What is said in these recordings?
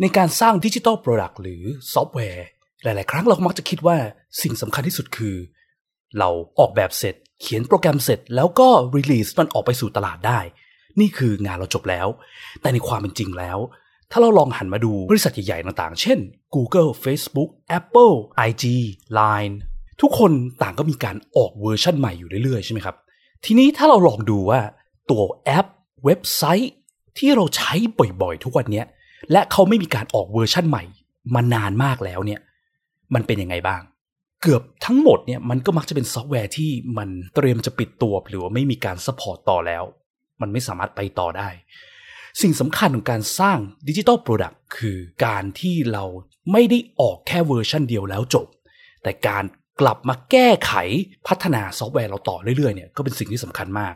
ในการสร้าง digital product หรือซอฟต์แวร์ หลาย ๆ ครั้งเรามักจะคิดว่าสิ่งสำคัญที่สุดคือ เราออกแบบเสร็จ เขียนโปรแกรมเสร็จ แล้วก็ release มันออกไปสู่ตลาดได้ นี่คืองานเราจบแล้ว แต่ในความเป็นจริงแล้ว ถ้าเราลองหันมาดูบริษัทใหญ่ ๆ ต่าง ๆ เช่น Google Facebook Apple IG Line ทุกคนต่างก็มีการออกเวอร์ชันใหม่อยู่เรื่อย ๆ ใช่ไหมครับ ทีนี้ถ้าเราลองดูว่าตัวแอป เว็บไซต์ที่เราใช้บ่อย ๆ ทุกวันนี้ และเขาไม่มีการออกเวอร์ชั่นใหม่ มานานมากแล้วเนี่ย มันเป็นยังไงบ้าง เกือบทั้งหมดเนี่ยมันก็มักจะเป็นซอฟต์แวร์ที่มันเตรียมจะปิดตัว หรือว่าไม่มีการ support ต่อแล้ว มันไม่สามารถไปต่อได้ สิ่งสำคัญของการสร้าง digital product คือการที่เราไม่ได้ออกแค่เวอร์ชันเดียวแล้วจบ แต่การกลับมาแก้ไขพัฒนาซอฟต์แวร์เราต่อเรื่อยๆเนี่ยก็เป็นสิ่งที่สำคัญมาก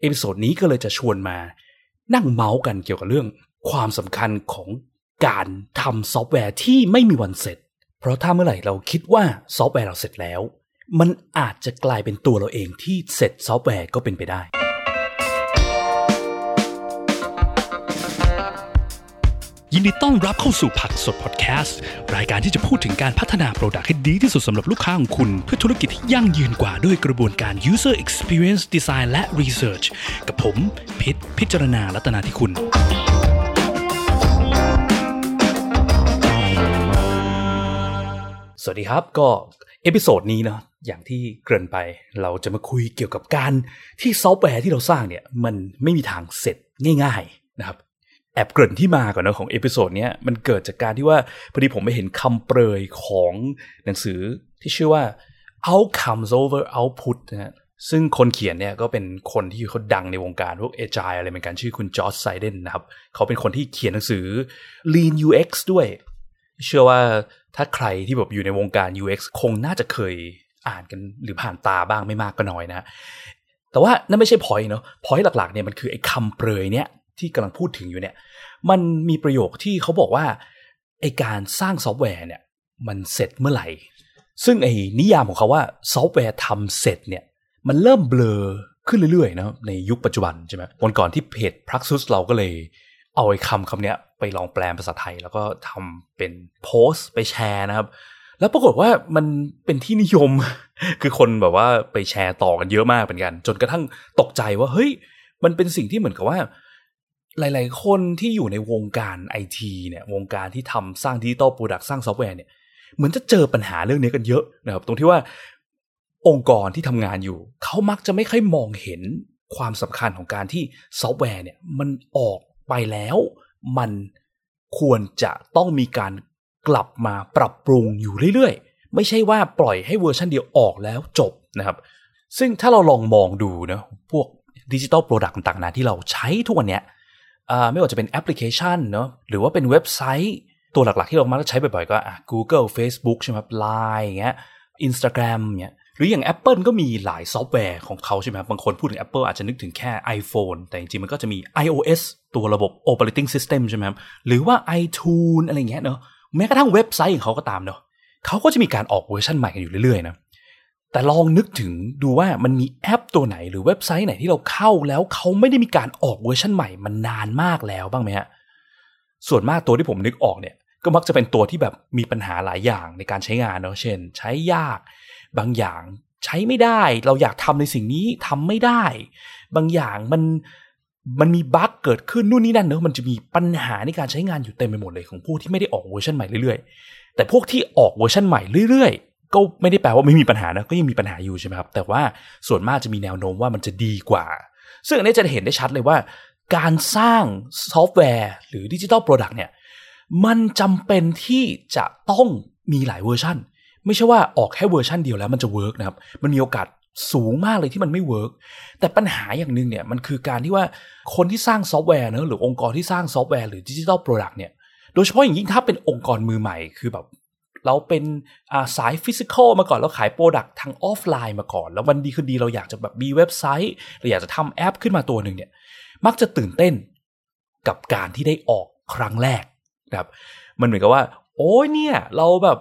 episode นี้ก็เลยจะชวนมานั่งเมาส์กันเกี่ยวกับเรื่อง ความสำคัญของการทำซอฟต์แวร์ที่ไม่มีวันเสร็จ เพราะถ้าเมื่อไหร่เราคิดว่าซอฟต์แวร์เราเสร็จแล้ว มันอาจจะกลายเป็นตัวเราเองที่เสร็จซอฟต์แวร์ก็เป็นไปได้ ยินดีต้อนรับเข้าสู่ Praxis Podcast รายการที่จะพูดถึงการพัฒนา product ให้ดีที่สุดสำหรับลูกค้าของคุณ เพื่อธุรกิจที่ยั่งยืนกว่าด้วยกระบวนการ user experience design และ research กับผมพิษพิจารณาลัตนาที่คุณ วัสดีครับก็ episode นี้เนาะอย่างที่เกริ่นไปเราจะมาคุยเกี่ยวกับการที่ซอฟต์แวร์ที่เราสร้างเนี่ย มันไม่มีทางเสร็จง่ายๆนะครับ แอบเกริ่นที่มาก่อนนะของ episode นี้มันเกิดจากการที่ว่าพอดีผมไปเห็นคำโปรยของหนังสือที่ชื่อว่า outcomes over output นะฮะซึ่งคนเขียนเนี่ยก็เป็นคนที่เขาดังในวงการพวก agile อะไรเหมือนกันชื่อคุณ Josh Seiden นะครับ เขาเป็นคนที่เขียนหนังสือ lean UX ด้วย เชื่อว่าถ้าใครที่แบบอยู่ในวงการ UX คงน่าจะเคยอ่านกันหรือผ่านตาบ้างไม่มากก็น้อยนะ แต่ว่านั่นไม่ใช่พอยเนาะพอยหลักๆเนี่ยมันคือไอ้คำโปรยเนี่ยที่กำลังพูดถึงอยู่เนี่ย มันมีประโยคที่เขาบอกว่าไอ้การสร้างซอฟต์แวร์เนี่ย มันเสร็จเมื่อไหร่ ซึ่งไอ้นิยามของเขาว่าซอฟต์แวร์ทำเสร็จเนี่ย มันเริ่มเบลอขึ้นเรื่อยๆนะในยุคปัจจุบันใช่ไหมวันก่อนที่เพจ Praxis เราก็เลย เอาไอ้คำคำเนี้ย ไปลองแปลภาษาไทย แล้วก็ทำเป็นโพสต์ไปแชร์นะครับ แล้วปรากฏว่ามันเป็นที่นิยม คือคนแบบว่าไปแชร์ต่อกันเยอะมากเหมือนกัน จนกระทั่งตกใจว่าเฮ้ย มันเป็นสิ่งที่เหมือนกับว่า หลาย ๆ คนที่อยู่ในวงการไอทีเนี่ย วงการที่ทำสร้าง digital product สร้างซอฟต์แวร์เนี่ยเหมือนจะเจอปัญหาเรื่องนี้กันเยอะนะครับ ตรงที่ว่าองค์กรที่ทำงานอยู่ เขามักจะไม่ค่อยมองเห็นความสำคัญของการที่ซอฟต์แวร์เนี่ยมันออกไปแล้ว มันควรจะต้องมีการกลับมาปรับปรุงอยู่เรื่อยๆ ไม่ใช่ว่าปล่อยให้เวอร์ชันเดียวออกแล้วจบนะครับ ซึ่งถ้าเราลองมองดูนะพวก digital product ต่างๆนะที่เราใช้ทุกวันเนี้ยอ่าไม่ว่าจะเป็นแอปพลิเคชันเนาะหรือว่าเป็นเว็บไซต์ ตัวหลักๆที่เรามักจะใช้บ่อยๆ ก็อะ Google Facebook ใช่ไหมครับ Line อย่างเงี้ย Instagram เงี้ย หรืออย่าง Apple ก็มีหลายซอฟต์แวร์ของเขาใช่ไหมครับบางคนพูดถึง Apple อาจจะนึกถึงแค่ iPhone แต่จริงๆ มันก็จะมี iOS ตัวระบบ operating system ใช่ไหมครับหรือว่า iTunes อะไรเงี้ยเนาะแม้กระทั่งเว็บไซต์ของเขาก็ตามเนาะเขาก็จะมีการออกเวอร์ชันใหม่กันอยู่เรื่อยๆนะแต่ลองนึกถึงดูว่ามันมีแอปตัวไหนหรือเว็บไซต์ไหนที่เราเข้าแล้วเขาไม่ได้มีการออกเวอร์ชันใหม่มันนานมากแล้วบ้างไหมฮะส่วนมากตัวที่ผมนึกออกเนี่ยก็มักจะเป็นตัวที่แบบมีปัญหาหลายอย่างในการใช้งานเนาะเช่น ใช้ยาก บางอย่างใช้ไม่ได้ เราอยากทำในสิ่งนี้ทำไม่ได้ บางอย่างมันมันมี bug เกิดขึ้นนู่นนี่นั่นเนอะมันจะมีปัญหาในการใช้งานอยู่เต็มไปหมดเลยของพวกที่ไม่ได้ออกเวอร์ชันใหม่เรื่อยๆ แต่พวกที่ออกเวอร์ชันใหม่เรื่อยๆ ก็ไม่ได้แปลว่าไม่มีปัญหานะก็ยังมีปัญหาอยู่ใช่ไหมครับ แต่ว่าส่วนมากจะมีแนวโน้มว่ามันจะดีกว่า ซึ่งอันนี้จะเห็นได้ชัดเลยว่า การสร้างซอฟต์แวร์ หรือดิจิ t a ลโปรดักต์เนี่ยมันจำเป็นที่จะต้องมีหลายเวอร์ชัน ไม่ใช่ว่าออกแค่เวอร์ชันเดียวแล้วมันจะ work นะครับ มันมีโอกาสสูงมากเลยที่มันไม่ work แต่ปัญหาอย่างหนึ่งเนี่ยมันคือการที่ว่าคนที่สร้างซอฟต์แวร์เนอะหรือองค์กรที่สร้างซอฟต์แวร์หรือดิจิ t a ลโปรดักต์เนี่ยโดยเฉพาะอย่างยิ่งถ้าเป็นองค์กรมือใหม่คือแบบเราเป็นสาย physical มาก่อนแล้วขาย product ทางออฟไลน์มาก่อน แล้ววันดีคืนดีเราอยากจะแบบมีเว็บไซต์เราอยากจะทำแอปขึ้นมาตัวหนึ่งเนี่ยมักจะตื่นเต้นกับการที่ได้ออกครั้งแรกนะครับมันเหมือนกับว่า โอ้ยเนี่ย เราแบบ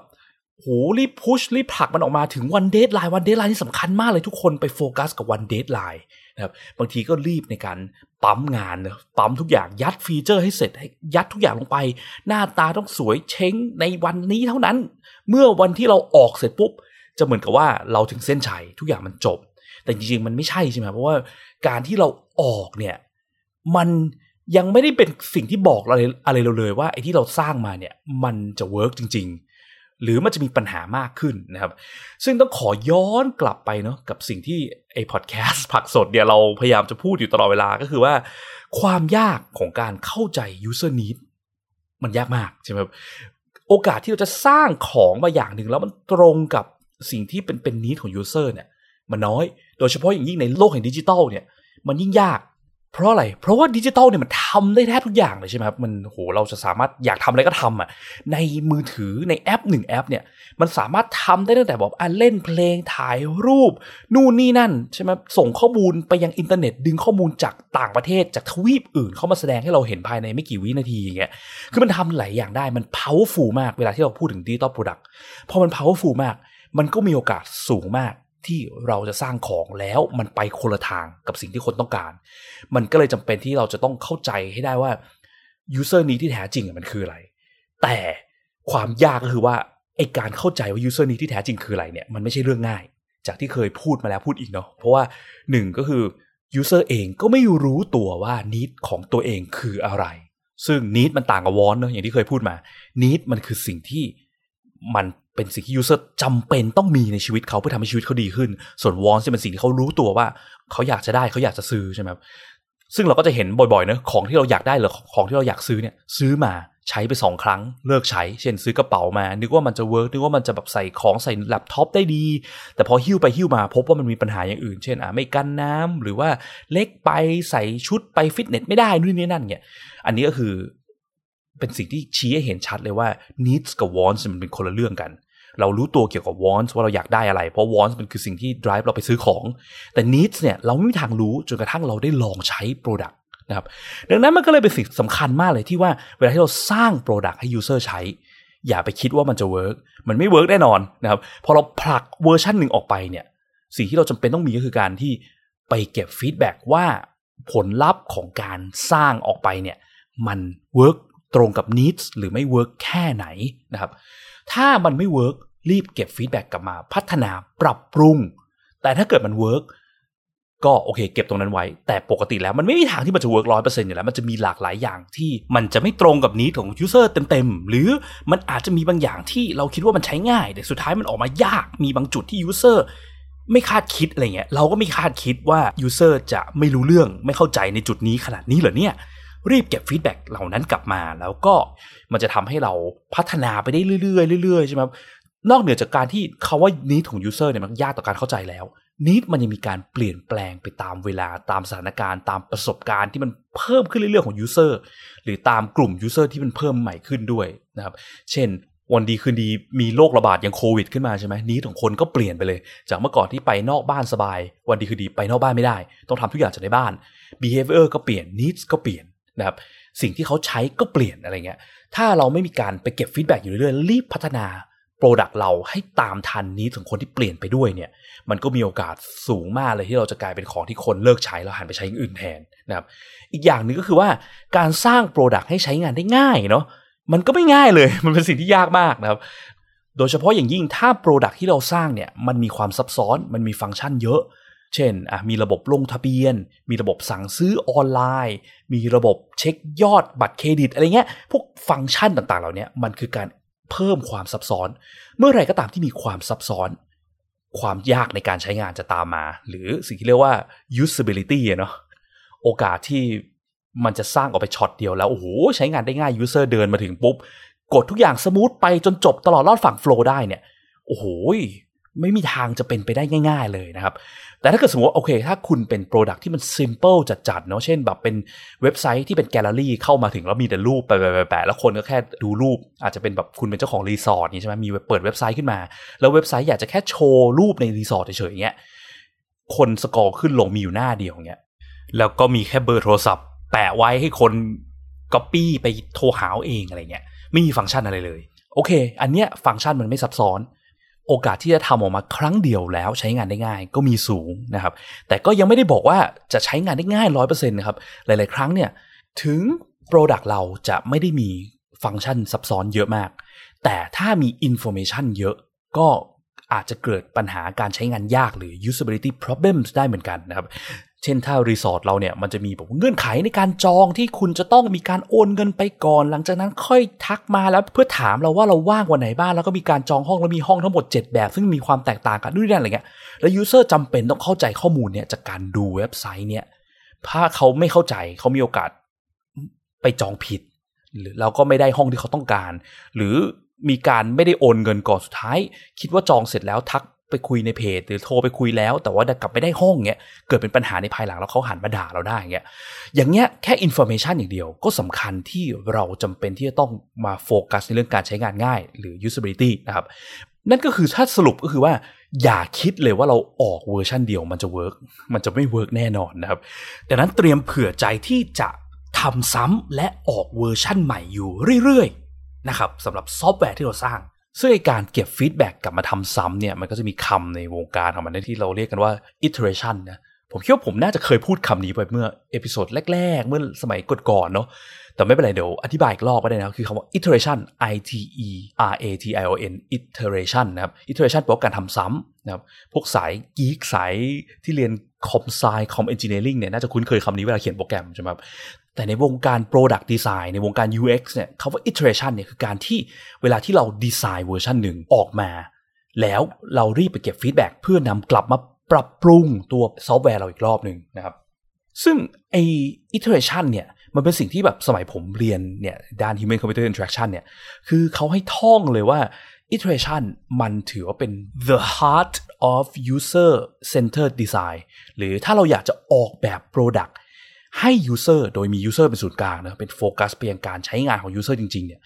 โหรีบ push รีบผลักมันออกมาถึงวัน deadline วัน deadline นี่สำคัญมากเลยทุกคนไปโฟกัสกับวัน deadline นะครับบางทีก็รีบในการปั๊มงานนะปั๊มทุกอย่างยัด feature ให้เสร็จให้ยัดทุกอย่างลงไป หน้าตาต้องสวยเช้งในวันนี้เท่านั้น เมื่อวันที่เราออกเสร็จปุ๊บ จะเหมือนกับว่าเราถึงเส้นชัยทุกอย่างมันจบ แต่จริงๆมันไม่ใช่ใช่ไหมเพราะว่าการที่เราออกเนี่ยมันยังไม่ได้เป็นสิ่งที่บอกอะไรอะไรเราเลยว่าไอ้ที่เราสร้างมาเนี่ยมันจะเวิร์กจริง ๆ หรือมันจะมีปัญหามากขึ้นนะครับ ซึ่งต้องขอย้อนกลับไปเนาะกับสิ่งที่ไอ้พอดแคสต์ผักสดเนี่ยเราพยายามจะพูดอยู่ตลอดเวลาก็คือว่า ความยากของการเข้าใจ user need มันยากมากใช่ไหมครับโอกาสที่เราจะสร้างของมาอย่างหนึ่งแล้วมันตรงกับสิ่งที่เป็นเป็น need ของ user เนี่ย มันน้อย โดยเฉพาะอย่างยิ่งในโลกแห่งดิจิทัลเนี่ย มันยิ่งยาก เพราะอะไร เพราะว่าดิจิทัลเนี่ยมันทำได้แทบทุกอย่างเลยใช่ไหมครับ มันโหเราจะสามารถอยากทำอะไรก็ทำอะ ในมือถือในแอปหนึ่งแอปเนี่ย มันสามารถทำได้ตั้งแต่บอกอะเล่นเพลงถ่ายรูป นู่นนี่นั่นใช่ไหมส่งข้อมูลไปยังอินเทอร์เน็ต ดึงข้อมูลจากต่างประเทศจากทวีปอื่น เข้ามาแสดงให้เราเห็นภายในไม่กี่วินาทีอย่างเงี้ย คือมันทำหลายอย่างได้ มัน powerful มาก เวลาที่เราพูดถึง digital productพอมัน powerful มาก มันก็มีโอกาสสูงมาก ที่เราจะสร้างของแล้วมันไปคนละทางกับสิ่งที่คนต้องการ มันก็เลยจำเป็นที่เราจะต้องเข้าใจให้ได้ว่า user นี้ที่แท้จริงมันคืออะไร แต่ความยากก็คือว่าไอการเข้าใจว่า user นี้ที่แท้จริงคืออะไรเนี่ยมันไม่ใช่เรื่องง่าย จากที่เคยพูดมาแล้วพูดอีกเนาะเพราะว่าหนึ่งก็คือ user เองก็ไม่รู้ตัวว่า need ของตัวเองคืออะไร ซึ่ง need มันต่างกับ want เนาะอย่างที่เคยพูดมา need มันคือสิ่งที่ มันเป็นสิ่งที่ user จำเป็นต้องมีในชีวิตเขาเพื่อทำให้ชีวิตเขาดีขึ้น ส่วน want จะเป็นสิ่งที่เขารู้ตัวว่า เขาอยากจะได้เขาอยากจะซื้อใช่ไหมครับซึ่งเราก็จะเห็นบ่อยๆเนะของที่เราอยากได้หรือของที่เราอยากซื้อเนี่ย ซื้อมาใช้ไปสองครั้งเลิกใช้ เช่นซื้อกระเป๋ามา นึกว่ามันจะ work นึกว่ามันจะแบบใส่ของใส่แล็ปท็อปได้ดี แต่พอหิ้วไปหิ้วมาพบว่ามันมีปัญหาอย่างอื่น เช่นอะไม่กันน้ำหรือว่าเล็กไปใส่ชุดไปฟิตเนสไม่ได้นู่นนี่นั่นเนี่ยอันนี้ก็คือ เป็นสิ่งที่ชี้ให้เห็นชัดเลยว่า needs กับ wants มันเป็นคนละเรื่องกัน เรารู้ตัวเกี่ยวกับ wants ว่าเราอยากได้อะไร เพราะ wants มันคือสิ่งที่ drive เราไปซื้อของ แต่ needs เนี่ยเราไม่มีทางรู้จนกระทั่งเราได้ลองใช้ product นะครับ ดังนั้นมันก็เลยเป็นสิ่งสำคัญมากเลยที่ว่าเวลาที่เราสร้าง product ให้ user ใช้ อย่าไปคิดว่ามันจะ work มันไม่ work แน่นอนนะครับ พอเราผลักเวอร์ชันหนึ่งออกไปเนี่ย สิ่งที่เราจำเป็นต้องมีก็คือการที่ไปเก็บ feedback ว่าผลลัพธ์ของการสร้างออกไปเนี่ยมัน work ตรงกับ needs หรือไม่ work แค่ไหนนะครับ ถ้ามันไม่ work รีบเก็บ feedback กลับมาพัฒนาปรับปรุง แต่ถ้าเกิดมัน work ก็โอเค เก็บตรงนั้นไว้ แต่ปกติแล้วมันไม่มีทางที่มันจะ work ร้อยเปอร์เซ็นต์อยู่แล้ว มันจะมีหลากหลายอย่างที่มันจะไม่ตรงกับ need ของ user เต็มๆ หรือมันอาจจะมีบางอย่างที่เราคิดว่ามันใช้ง่าย แต่สุดท้ายมันออกมายากมีบางจุดที่ user ไม่คาดคิดอะไรเงี้ยเราก็ไม่คาดคิดว่า user จะไม่รู้เรื่องไม่เข้าใจในจุดนี้ขนาดนี้เหรอเนี่ย รีบเก็บฟีดแบ็กเหล่านั้นกลับมา แล้วก็มันจะทำให้เราพัฒนาไปได้เรื่อยๆเรื่อยๆใช่ไหมนอกเหนือจากการที่เขาว่านี้ของ user เนี่ยมันยากต่อการเข้าใจแล้วนิดมันยังมีการเปลี่ยนแปลงไปตามเวลาตามสถานการณ์ตามประสบการณ์ที่มันเพิ่มขึ้นเรื่อยๆของ user หรือตามกลุ่ม user ที่มันเพิ่มใหม่ขึ้นด้วยนะครับ เช่นวันดีคืนดีมีโรคระบาดอย่างโควิดขึ้นมาใช่ไหม need ของคนก็เปลี่ยนไปเลย จากเมื่อก่อนที่ไปนอกบ้านสบาย วันดีคืนดีไปนอกบ้านไม่ได้ ต้องทำทุกอย่างจากในบ้าน behavior ก็เปลี่ยน needs ก็เปลี่ยน นะครับสิ่งที่เขาใช้ก็เปลี่ยนอะไรเงี้ยถ้าเราไม่มีการไปเก็บ feedback อยู่เรื่อยๆรีบพัฒนา product เราให้ตามทัน need ของคนที่เปลี่ยนไปด้วยเนี่ย มันก็มีโอกาสสูงมากเลยที่เราจะกลายเป็นของที่คนเลิกใช้แล้วหันไปใช้อย่างอื่นแทนนะครับ อีกอย่างหนึ่งก็คือว่าการสร้าง product ให้ใช้งานได้ง่ายเนาะมันก็ไม่ง่ายเลย มันเป็นสิ่งที่ยากมากนะครับ โดยเฉพาะอย่างยิ่งถ้า product ที่เราสร้างเนี่ยมันมีความซับซ้อนมันมีฟังก์ชันเยอะ เช่นมีระบบลงทะเบียน มีระบบสั่งซื้อออนไลน์ มีระบบเช็คยอดบัตรเครดิตอะไรเงี้ย พวกฟังก์ชันต่างๆ เหล่านี้มันคือการเพิ่มความซับซ้อน เมื่อไรก็ตามที่มีความซับซ้อน ความยากในการใช้งานจะตามมา หรือสิ่งที่เรียกว่า usability เนาะ โอกาสที่มันจะสร้างออกไปช็อตเดียวแล้ว โอ้โห ใช้งานได้ง่าย user เดินมาถึงปุ๊บ กดทุกอย่าง smooth ไปจนจบตลอดรอดฝั่ง flow ได้เนี่ย โอ้โห ไม่มีทางจะเป็นไปได้ง่าย ๆ เลยนะครับ แต่ถ้าเกิดสมมติโอเค ถ้าคุณเป็น product ที่มัน simple จัดๆเนาะเช่นแบบเป็นเว็บไซต์ที่เป็นแกลเลอรี่เข้ามาถึงแล้วมีแต่รูปแปะๆแล้วคนก็แค่ดูรูป อาจจะเป็นแบบคุณเป็นเจ้าของรีสอร์ทนี่ใช่ไหมมีเปิดเว็บไซต์ขึ้นมา แล้วเว็บไซต์อยากจะแค่โชว์รูปในรีสอร์ทเฉยๆเงี้ยคน scroll ขึ้นลงมีอยู่หน้าเดียวเงี้ยแล้วก็มีแค่เบอร์โทรศัพท์ แปะไว้ให้คนก๊อปปี้ไปโทรหาเองอะไรเงี้ยไม่มีฟังก์ชันอะไรเลย โอเค อันเนี้ยฟังก์ชันมันไม่ซับซ้อน โอกาสที่จะทำออกมาครั้งเดียวแล้วใช้งานได้ง่ายก็มีสูงนะครับ แต่ก็ยังไม่ได้บอกว่าจะใช้งานได้ง่ายร้อยเปอร์เซ็นต์นะครับ หลาย ๆ ครั้งเนี่ยถึง Product เราจะไม่ได้มีฟังก์ชันซับซ้อนเยอะมาก แต่ถ้ามี Information เยอะก็อาจจะเกิดปัญหาการใช้งานยากหรือ usability problems ได้เหมือนกันนะครับ เช่นถ้ารีสอร์ทเราเนี่ยมันจะมีแบบเงื่อนไขในการจองที่คุณจะต้องมีการโอนเงินไปก่อน หลังจากนั้นค่อยทักมาแล้วเพื่อถามเราว่าเราว่างวันไหนบ้างแล้วก็มีการจองห้องแล้วมีห้องทั้งหมด 7 แบบ ซึ่งมีความแตกต่างกันด้วยนั่นอะไรเงี้ยแล้ว user จำเป็นต้องเข้าใจข้อมูลเนี่ยจากการดูเว็บไซต์เนี่ยถ้าเขาไม่เข้าใจเขามีโอกาสไปจองผิด หรือเราก็ไม่ได้ห้องที่เขาต้องการ หรือมีการไม่ได้โอนเงินก่อนสุดท้าย คิดว่าจองเสร็จแล้วทัก ไปคุยในเพจหรือโทรไปคุยแล้ว แต่ว่ากลับไม่ได้ห้องเงี้ยเกิดเป็นปัญหาในภายหลังแล้วเขาหันมาด่าเราได้เงี้ยอย่างเงี้ยแค่ information อย่างเดียวก็สำคัญที่เราจำเป็นที่จะต้องมาโฟกัสในเรื่องการใช้งานง่าย หรือ usability นะครับนั่นก็คือถ้าสรุปก็คือว่า อย่าคิดเลยว่าเราออกเวอร์ชันเดียวมันจะ work มันจะไม่ work แน่นอนนะครับดังนั้นเตรียมเผื่อใจที่จะทำซ้ำและออกเวอร์ชั่นใหม่อยู่เรื่อยๆนะครับสำหรับซอฟต์แวร์ที่เราสร้าง ซึ่งการเก็บ feedback กลับมาทำซ้ำเนี่ยมันก็จะมีคำในวงการของมันที่เราเรียกกันว่า iteration นะผมคิดว่าผมน่าจะเคยพูดคำนี้ไปเมื่อ episode แรก ๆ เมื่อสมัยก่อนๆเนาะแต่ไม่เป็นไรเดี๋ยวอธิบายอีกรอบก็ได้นะคือคำว่า iteration i t e r a t i o n iteration นะครับ iteration แปลว่าการทำซ้ำนะครับพวกสาย geek สายที่เรียน com sci com engineering เนี่ยน่าจะคุ้นเคยคำนี้เวลาเขียนโปรแกรมใช่ไหมครับ แต่ในวงการ Product Design ในวงการ UX เนี่ยคำว่า iteration เนี่ยคือการที่เวลาที่เราดีไซน์เวอร์ชันหนึ่งออกมา แล้วเรารีบไปเก็บ feedback เพื่อนำกลับมาปรับปรุงตัวซอฟต์แวร์เราอีกรอบหนึ่งนะครับ ซึ่งไอ iteration เนี่ยมันเป็นสิ่งที่แบบสมัยผมเรียนเนี่ยด้าน human computer interaction เนี่ยคือเขาให้ท่องเลยว่า iteration มันถือว่าเป็น the heart of user centered design หรือถ้าเราอยากจะออกแบบ product ให้ user โดยมี user เป็นศูนย์กลางนะเป็นโฟกัสเพียงการใช้งานของ user จริง ๆ เนี่ย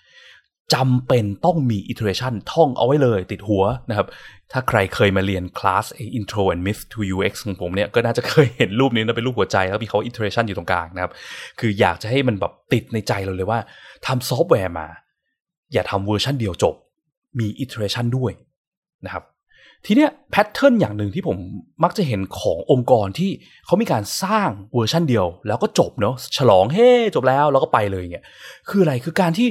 จำเป็นต้องมี iteration ท่องเอาไว้เลยติดหัวนะครับ ถ้าใครเคยมาเรียนคลาส intro and myth to UX ของผมเนี่ย ก็น่าจะเคยเห็นรูปนี้นะเป็นรูปหัวใจ แล้วมีเขา iteration อยู่ตรงกลางนะครับ คืออยากจะให้มันแบบติดในใจเราเลยว่าทำซอฟต์แวร์มา อย่าทำเวอร์ชันเดียวจบ มี iteration ด้วยนะครับ ทีเนี้ย pattern อย่างหนึ่งที่ผมมักจะเห็นขององค์กรที่เขามีการสร้างเวอร์ชันเดียว แล้วก็จบเนาะฉลองเฮ้จบแล้วแล้วก็ไปเลยเนี่ยคืออะไรคือการที่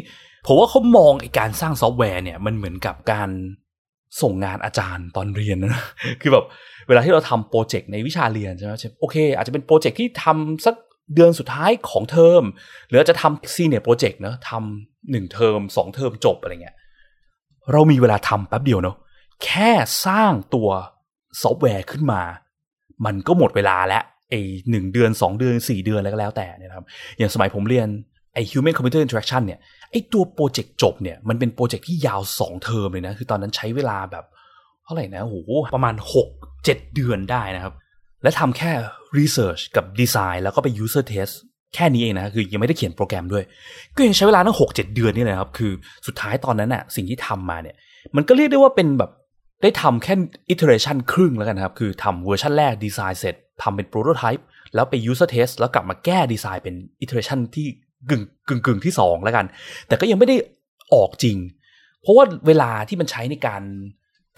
ผมว่าเขามองไอการสร้างซอฟต์แวร์เนี่ยมันเหมือนกับการส่งงานอาจารย์ตอนเรียนนะ คือแบบเวลาที่เราทำโปรเจกต์ในวิชาเรียนใช่ไหมโอเค อาจจะเป็นโปรเจกต์ที่ทำสักเดือนสุดท้ายของเทอม หรืออาจจะทำ senior project เนาะทำหนึ่งเทอมสองเทอมจบอะไรเงี้ย เรามีเวลาทำแป๊บเดียวเนาะ แค่สร้างตัวซอฟต์แวร์ขึ้นมา มันก็หมดเวลาแล้วไอหนึ่งเดือนสองเดือนสี่เดือนอะไรก็แล้วแต่นะครับ อย่างสมัยผมเรียนไอ้ human computer interaction เนี่ยไอ้ตัวโปรเจกต์จบเนี่ยมันเป็นโปรเจกต์ที่ยาวสองเทอมเลยนะ คือตอนนั้นใช้เวลาแบบเท่าไหร่นะโอ้โหประมาณ 6 7 เดือนได้นะครับ และทำแค่ research กับ design แล้วก็ไป user test แค่นี้เองนะ คือยังไม่ได้เขียนโปรแกรมด้วย ก็ยังใช้เวลาตั้งหกเจ็ดเดือนนี่เลยครับ คือสุดท้ายตอนนั้นน่ะสิ่งที่ทำมาเนี่ย มันก็เรียกได้ว่าเป็นแบบ ได้ทำแค่ iteration ครึ่งแล้วกันครับ คือทำเวอร์ชันแรกดีไซน์เสร็จทำเป็น prototype แล้วไป user test แล้วกลับมาแก้ดีไซน์เป็น iteration ที่กึ่งกึ่งกึ่งที่สองแล้วกัน แต่ก็ยังไม่ได้ออกจริง เพราะว่าเวลาที่มันใช้ในการ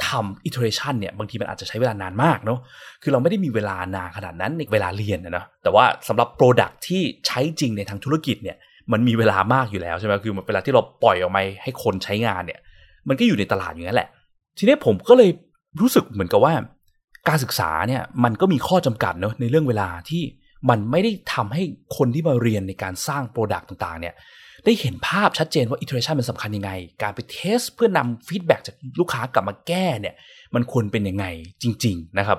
ทำ iteration เนี่ย บางทีมันอาจจะใช้เวลานานมากเนาะ คือเราไม่ได้มีเวลานานขนาดนั้นในเวลาเรียนนะ แต่ว่าสำหรับ Product ที่ใช้จริงในทางธุรกิจเนี่ย มันมีเวลามากอยู่แล้วใช่ไหมคือเวลาที่เราปล่อยออกมาให้คนใช้งานเนี่ย มันก็อยู่ในตลาดอย่างนั้นแหละ ทีนี้ผมก็เลยรู้สึกเหมือนกับว่า การศึกษาเนี่ยมันก็มีข้อจำกัดเนาะในเรื่องเวลาที่มันไม่ได้ทำให้คนที่มาเรียนในการสร้าง product ต่างๆ เนี่ยได้เห็นภาพชัดเจนว่า iteration มันสำคัญยังไง การไป test เพื่อนำ feedback จากลูกค้ากลับมาแก้เนี่ย มันควรเป็นยังไงจริง ๆ นะครับ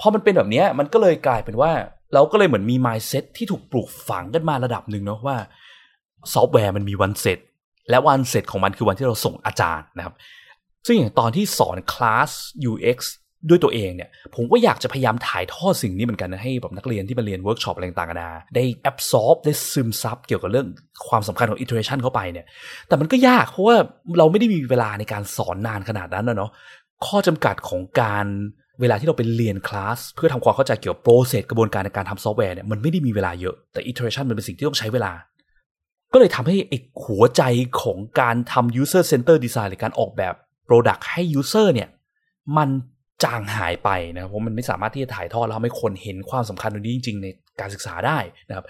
พอมันเป็นแบบนี้มันก็เลยกลายเป็นว่า เราก็เลยเหมือนมี mindset ที่ถูกปลูกฝังกันมาระดับหนึ่งเนาะว่าซอฟต์แวร์มันมีวันเสร็จ และวันเสร็จของมันคือวันที่เราส่งอาจารย์นะครับ ซึ่งอย่างตอนที่สอนคลาส UX ด้วยตัวเองเนี่ย ผมก็อยากจะพยายามถ่ายทอดสิ่งนี้เหมือนกันนะให้แบบนักเรียนที่มาเรียนเวิร์กช็อปอะไรต่างๆนาได้ absorb ได้ซึมซับเกี่ยวกับเรื่องความสำคัญของ iteration เข้าไปเนี่ย แต่มันก็ยากเพราะว่าเราไม่ได้มีเวลาในการสอนนานขนาดนั้นนะเนาะข้อจำกัดของการเวลาที่เราไปเรียนคลาสเพื่อทำความเข้าใจเกี่ยวกับ process กระบวนการในการทำซอฟต์แวร์เนี่ยมันไม่ได้มีเวลาเยอะแต่ iteration มันเป็นสิ่งที่ต้องใช้เวลา ก็เลยทำให้ไอ้หัวใจของการทำ user center design หรือการออกแบบ product ให้ user เนี่ยมันจางหายไปนะครับเพราะมันไม่สามารถที่จะถ่ายทอดแล้วทำให้คนเห็นความสำคัญตรงนี้จริง ๆ ในการศึกษาได้นะครับ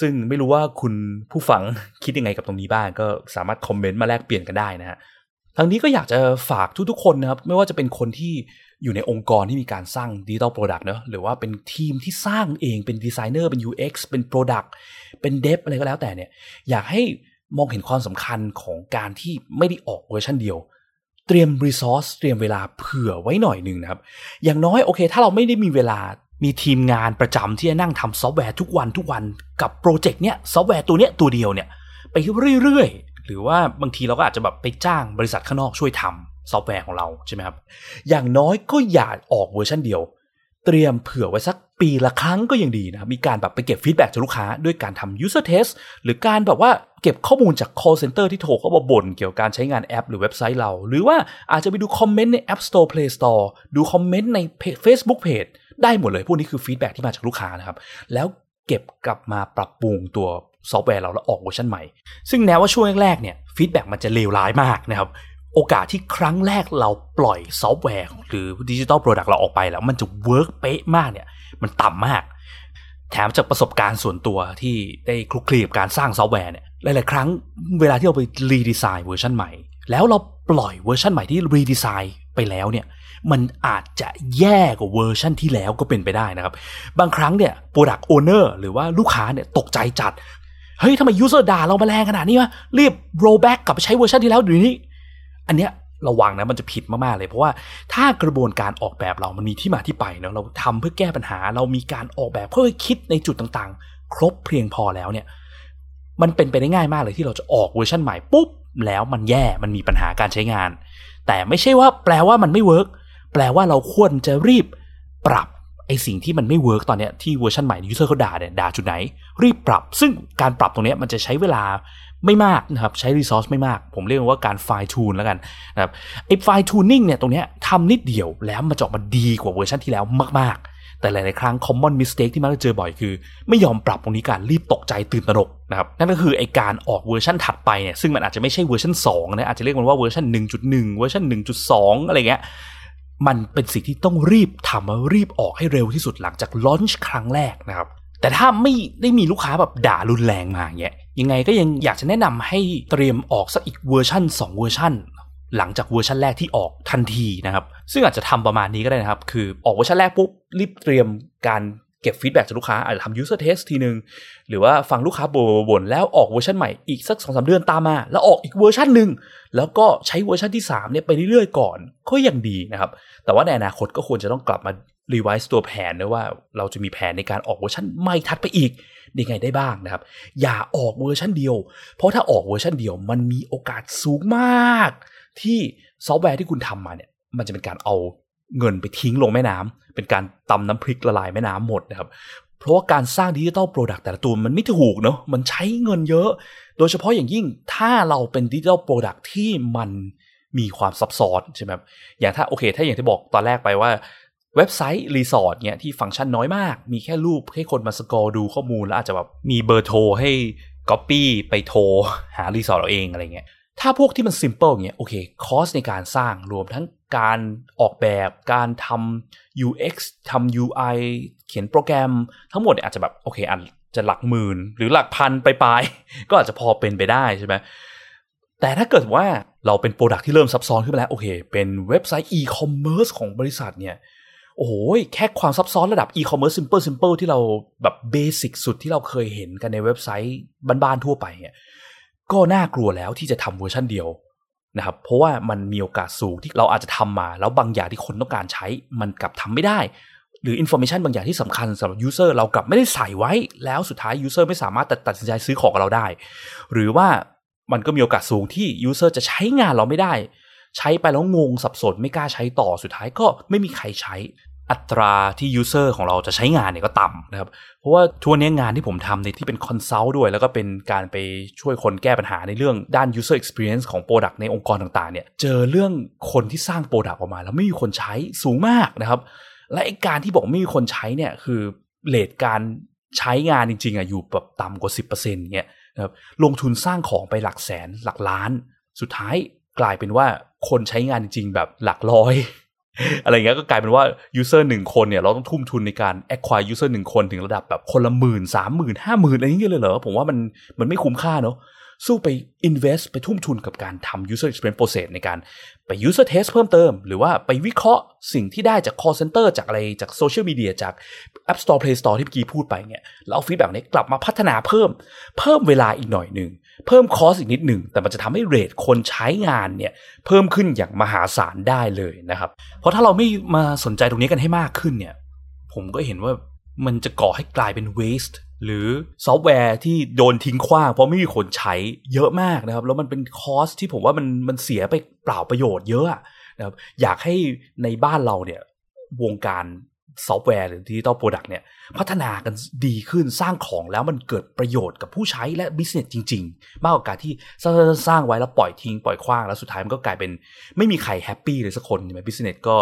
ซึ่งไม่รู้ว่าคุณผู้ฟังคิดยังไงกับตรงนี้บ้าง ก็สามารถคอมเมนต์มาแลกเปลี่ยนกันได้นะฮะทั้งนี้ก็อยากจะฝากทุกๆคนนะครับ ไม่ว่าจะเป็นคนที่อยู่ในองค์กรที่มีการสร้าง digital product เนอะหรือว่าเป็นทีมที่สร้างเองเป็นดีไซเนอร์เป็น UX เป็น productเป็น dev อะไรก็แล้วแต่เนี่ยอยากให้มองเห็นความสำคัญของการที่ไม่ได้ออกเวอร์ชันเดียว เตรียม resource เตรียมเวลาเผื่อไว้หน่อยหนึ่งนะครับ อย่างน้อยโอเค ถ้าเราไม่ได้มีเวลามีทีมงานประจำที่จะนั่งทำซอฟต์แวร์ทุกวันทุกวันกับโปรเจกต์เนี้ยซอฟต์แวร์ตัวเนี้ยตัวเดียวเนี่ยไปเรื่อยๆ หรือว่าบางทีเราก็อาจจะแบบไปจ้างบริษัทข้างนอกช่วยทำซอฟต์แวร์ของเราใช่ไหมครับ อย่างน้อยก็อย่าออกเวอร์ชันเดียว เตรียมเผื่อไว้สักปีละครั้งก็ยังดีนะครับ มีการแบบไปเก็บ feedback จากลูกค้าด้วยการทำ user test หรือการแบบว่า เก็บข้อมูลจาก call center ที่โทรเข้ามาบ่นเกี่ยวกับการใช้งานแอป หรือเว็บไซต์เรา หรือว่าอาจจะไปดูคอมเมนต์ใน App Store Play Store ดูคอมเมนต์ใน Facebook Page ได้หมดเลย พวกนี้คือ feedback ที่มาจากลูกค้านะครับ แล้วเก็บกลับมาปรับปรุงตัวซอฟต์แวร์เราแล้วออกเวอร์ชันใหม่ ซึ่งแน่นอนว่าช่วงแรกๆเนี่ย feedback มันจะเลวร้ายมากนะครับโอกาสที่ครั้งแรกเราปล่อยซอฟต์แวร์ หรือ digital product เราออกไปแล้วมันจะ work เป๊ะมากเนี่ยมันต่ำมาก แถมจากประสบการณ์ส่วนตัวที่ได้คลุกคลีกับการสร้างซอฟต์แวร์เนี่ย หลาย ๆ ครั้งเวลาที่เราไป redesign เวอร์ชันใหม่ แล้วเราปล่อยเวอร์ชันใหม่ที่ redesign ไปแล้วเนี่ยมันอาจจะแย่กว่าเวอร์ชันที่แล้วก็เป็นไปได้นะครับ บางครั้งเนี่ย product owner หรือว่าลูกค้าเนี่ยตกใจจัด เฮ้ยทำไม user ด่าเรามาแรงขนาดนี้วะรีบ rollback กลับไปใช้เวอร์ชันที่แล้วเดี๋ยวนี้ อันเนี้ยระวังนะมันจะผิดมาก ๆ เลย เพราะว่าถ้ากระบวนการออกแบบเรามันมีที่มาที่ไปเนาะเราทำเพื่อแก้ปัญหา เรามีการออกแบบเพื่อคิดในจุดต่างๆ ครบเพียงพอแล้วเนี่ย มันเป็นไปได้ง่ายมากเลยที่เราจะออกเวอร์ชันใหม่ปุ๊บแล้วมันแย่มันมีปัญหาการใช้งาน แต่ไม่ใช่ว่าแปลว่ามันไม่ work แปลว่าเราควรจะรีบปรับไอสิ่งที่มันไม่ work ตอนเนี้ยที่เวอร์ชันใหม่ user เขาด่าเนี่ยด่าจุดไหน รีบปรับ ซึ่งการปรับตรงเนี้ยมันจะใช้เวลา ไม่มากนะครับใช้ resource ไม่มาก ผมเรียกว่าการ fine tune แล้วกันนะครับไอ้ fine tuning เนี่ยตรงเนี้ยทำนิดเดียวแล้วมันจะออกมาดีกว่าเวอร์ชันที่แล้วมาก ๆแต่หลาย ๆ ครั้ง common mistake ที่มักจะเจอบ่อยคือ ไม่ยอมปรับตรงนี้การรีบตกใจตื่นตระหนกนะครับนั่นก็คือไอการออกเวอร์ชันถัดไปเนี่ยซึ่งมันอาจจะไม่ใช่เวอร์ชัน2นะอาจจะเรียกมันว่าเวอร์ชัน1.1 เวอร์ชัน1.2 อะไรเงี้ยมันเป็นสิ่งที่ต้องรีบทำรีบออกให้เร็วที่สุดหลังจาก launch ครั้งแรกนะครับ แต่ถ้าไม่ได้มีลูกค้าแบบด่ารุนแรงมาเงี้ยยังไงก็ยังอยากจะแนะนำให้เตรียมออกสักอีกเวอร์ชัน2เวอร์ชันหลังจากเวอร์ชันแรกที่ออกทันทีนะครับ ซึ่งอาจจะทำประมาณนี้ก็ได้นะครับ คือออกเวอร์ชันแรกปุ๊บรีบเตรียมการเก็บ feedback จากลูกค้าอาจจะทำ user test ทีหนึ่งหรือว่าฟังลูกค้าบ่นแล้วออกเวอร์ชันใหม่อีกสักสองสามเดือนตามมา แล้วออกอีกเวอร์ชันหนึ่งแล้วก็ใช้เวอร์ชันที่3เนี่ยไปเรื่อยๆก่อนก็ยังดีนะครับ แต่ว่าในอนาคตก็ควรจะต้องกลับมา revise ตัวแผนด้วยว่าเราจะมีแผนในการออกเวอร์ชันใหม่ถัดไปอีกยังไงได้บ้างนะครับ อย่าออกเวอร์ชันเดียว เพราะถ้าออกเวอร์ชันเดียว มันมีโอกาสสูงมาก ที่ซอฟต์แวร์ที่คุณทำมาเนี่ย มันจะเป็นการเอาเงินไปทิ้งลงแม่น้ำเป็นการตำน้ำพริกละลายแม่น้ำหมดนะครับ เพราะว่าการสร้าง digital product แต่ละตัวมันไม่ถูกเนาะมันใช้เงินเยอะ โดยเฉพาะอย่างยิ่งถ้าเราเป็น digital product ที่มันมีความซับซ้อนใช่ไหมอย่างถ้าโอเค ถ้าอย่างที่บอกตอนแรกไปว่า เว็บไซต์รีสอร์ทเนี่ยที่ฟังก์ชันน้อยมาก มีแค่รูปให้คนมา scroll ดูข้อมูลแล้วอาจจะแบบมีเบอร์โทรให้ก๊อปปี้ไปโทรหารีสอร์ทเราเองอะไรเงี้ยถ้าพวกที่มัน simple อย่างเงี้ยโอเค cost ในการสร้างรวมทั้งการออกแบบการทำ UX ทำ UI เขียนโปรแกรมทั้งหมดอาจจะแบบโอเคอาจจะหลักหมื่น หรือหลักพันปลายก็อาจจะพอเป็นไปได้ใช่ไหมแต่ถ้าเกิดว่าเราเป็น product ที่เริ่มซับซ้อนขึ้นไปแล้ว โอเค เป็นเว็บไซต์ e-commerce ของบริษัทเนี่ย โอ้โหแค่ความซับซ้อนระดับ e-commerce simple simple ที่เราแบบเบสิกสุดที่เราเคยเห็นกันในเว็บไซต์บ้านๆทั่วไปเนี่ยก็น่ากลัวแล้วที่จะทำเวอร์ชันเดียวนะครับเพราะว่ามันมีโอกาสสูงที่เราอาจจะทำมา แล้วบางอย่างที่คนต้องการใช้มันกลับทำไม่ได้ หรือ information บางอย่างที่สำคัญสำหรับ user เรากลับไม่ได้ใส่ไว้ แล้วสุดท้าย user ไม่สามารถตัดสินใจซื้อของกับเราได้ หรือว่ามันก็มีโอกาสสูงที่ user จะใช้งานเราไม่ได้ ใช้ไปแล้วงงสับสนไม่กล้าใช้ต่อสุดท้ายก็ไม่มีใครใช้อัตราที่ user ของเราจะใช้งานเนี่ยก็ต่ำนะครับ เพราะว่าทุกวันนี้งานที่ผมทำในที่เป็น consult ด้วย แล้วก็เป็นการไปช่วยคนแก้ปัญหาในเรื่องด้าน user experience ของ Product ในองค์กรต่างๆเนี่ยเจอเรื่องคนที่สร้าง Product ออกมา แล้วไม่มีคนใช้สูงมากนะครับ และไอการที่บอกไม่มีคนใช้เนี่ยคือเลทการใช้งานจริงๆอะอยู่แบบต่ำกว่า 10%เนี่ยนะครับลงทุนสร้างของไปหลักแสนหลักล้าน สุดท้าย กลายเป็นว่าคนใช้งานจริงๆแบบหลักร้อย อะไรเงี้ยก็กลายเป็นว่า user หนึ่งคนเนี่ยเราต้องทุ่มทุนในการ acquire user หนึ่งคนถึงระดับแบบคนละหมื่นสามหมื่นห้าหมื่นอะไรอย่างเงี้ยเลยเหรอ ผมว่ามันมันไม่คุ้มค่าเนาะสู้ไป invest ไปทุ่มทุนกับการทำ user experience process ในการไป user test เพิ่มเติม หรือว่าไปวิเคราะห์สิ่งที่ได้จาก call center จากอะไรจาก social media จาก app store play store ที่เมื่อกี้พูดไปเนี่ยแล้วเอา feedback นี้กลับมาพัฒนาเพิ่ม เพิ่มเวลาอีกหน่อยหนึ่ง เพิ่ม cost อีกนิดหนึ่งแต่มันจะทำให้ rate คนใช้งานเนี่ยเพิ่มขึ้นอย่างมหาศาลได้เลยนะครับ เพราะถ้าเราไม่มาสนใจตรงนี้กันให้มากขึ้นเนี่ยผมก็เห็นว่ามันจะก่อให้กลายเป็น waste หรือซอฟต์แวร์ที่โดนทิ้งขว้างเพราะไม่มีคนใช้เยอะมากนะครับ แล้วมันเป็น cost ที่ผมว่ามันมันเสียไปเปล่าประโยชน์เยอะนะครับอยากให้ในบ้านเราเนี่ยวงการ ซอฟต์แวร์หรือ digital product เนี่ยพัฒนากันดีขึ้นสร้างของแล้วมันเกิดประโยชน์กับผู้ใช้และ business จริง ๆ มากกว่าการที่สร้างไว้แล้วปล่อยทิ้งปล่อยขว้างแล้วสุดท้ายมันก็กลายเป็นไม่มีใคร happy เลยสักคนใช่ไหม business ก็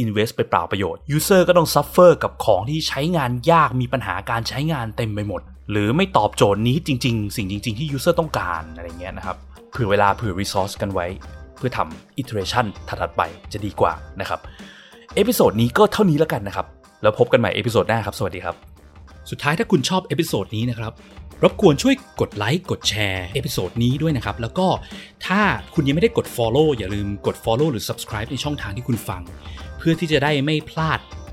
invest ไปเปล่าประโยชน์ user ก็ต้อง suffer กับของที่ใช้งานยากมีปัญหาการใช้งานเต็มไปหมด หรือไม่ตอบโจทย์นี้จริง ๆ สิ่งจริง ๆ ที่ user ต้องการอะไรเงี้ยนะครับเผื่อเวลาเผื่อ resource กันไว้ เพื่อทำ iteration ถัดๆไปจะดีกว่านะครับ episode นี้ก็เท่านี้แล้วกันนะครับ แล้วพบกันใหม่ episode หน้าครับ สวัสดีครับ สุดท้ายถ้าคุณชอบ episode นี้นะครับรบกวนช่วยกดไลค์กดแชร์ episode นี้ด้วยนะครับ แล้วก็ถ้าคุณยังไม่ได้กด Follow อย่าลืมกด Follow หรือ Subscribe ในช่องทางที่คุณฟัง เพื่อที่จะได้ไม่พลาด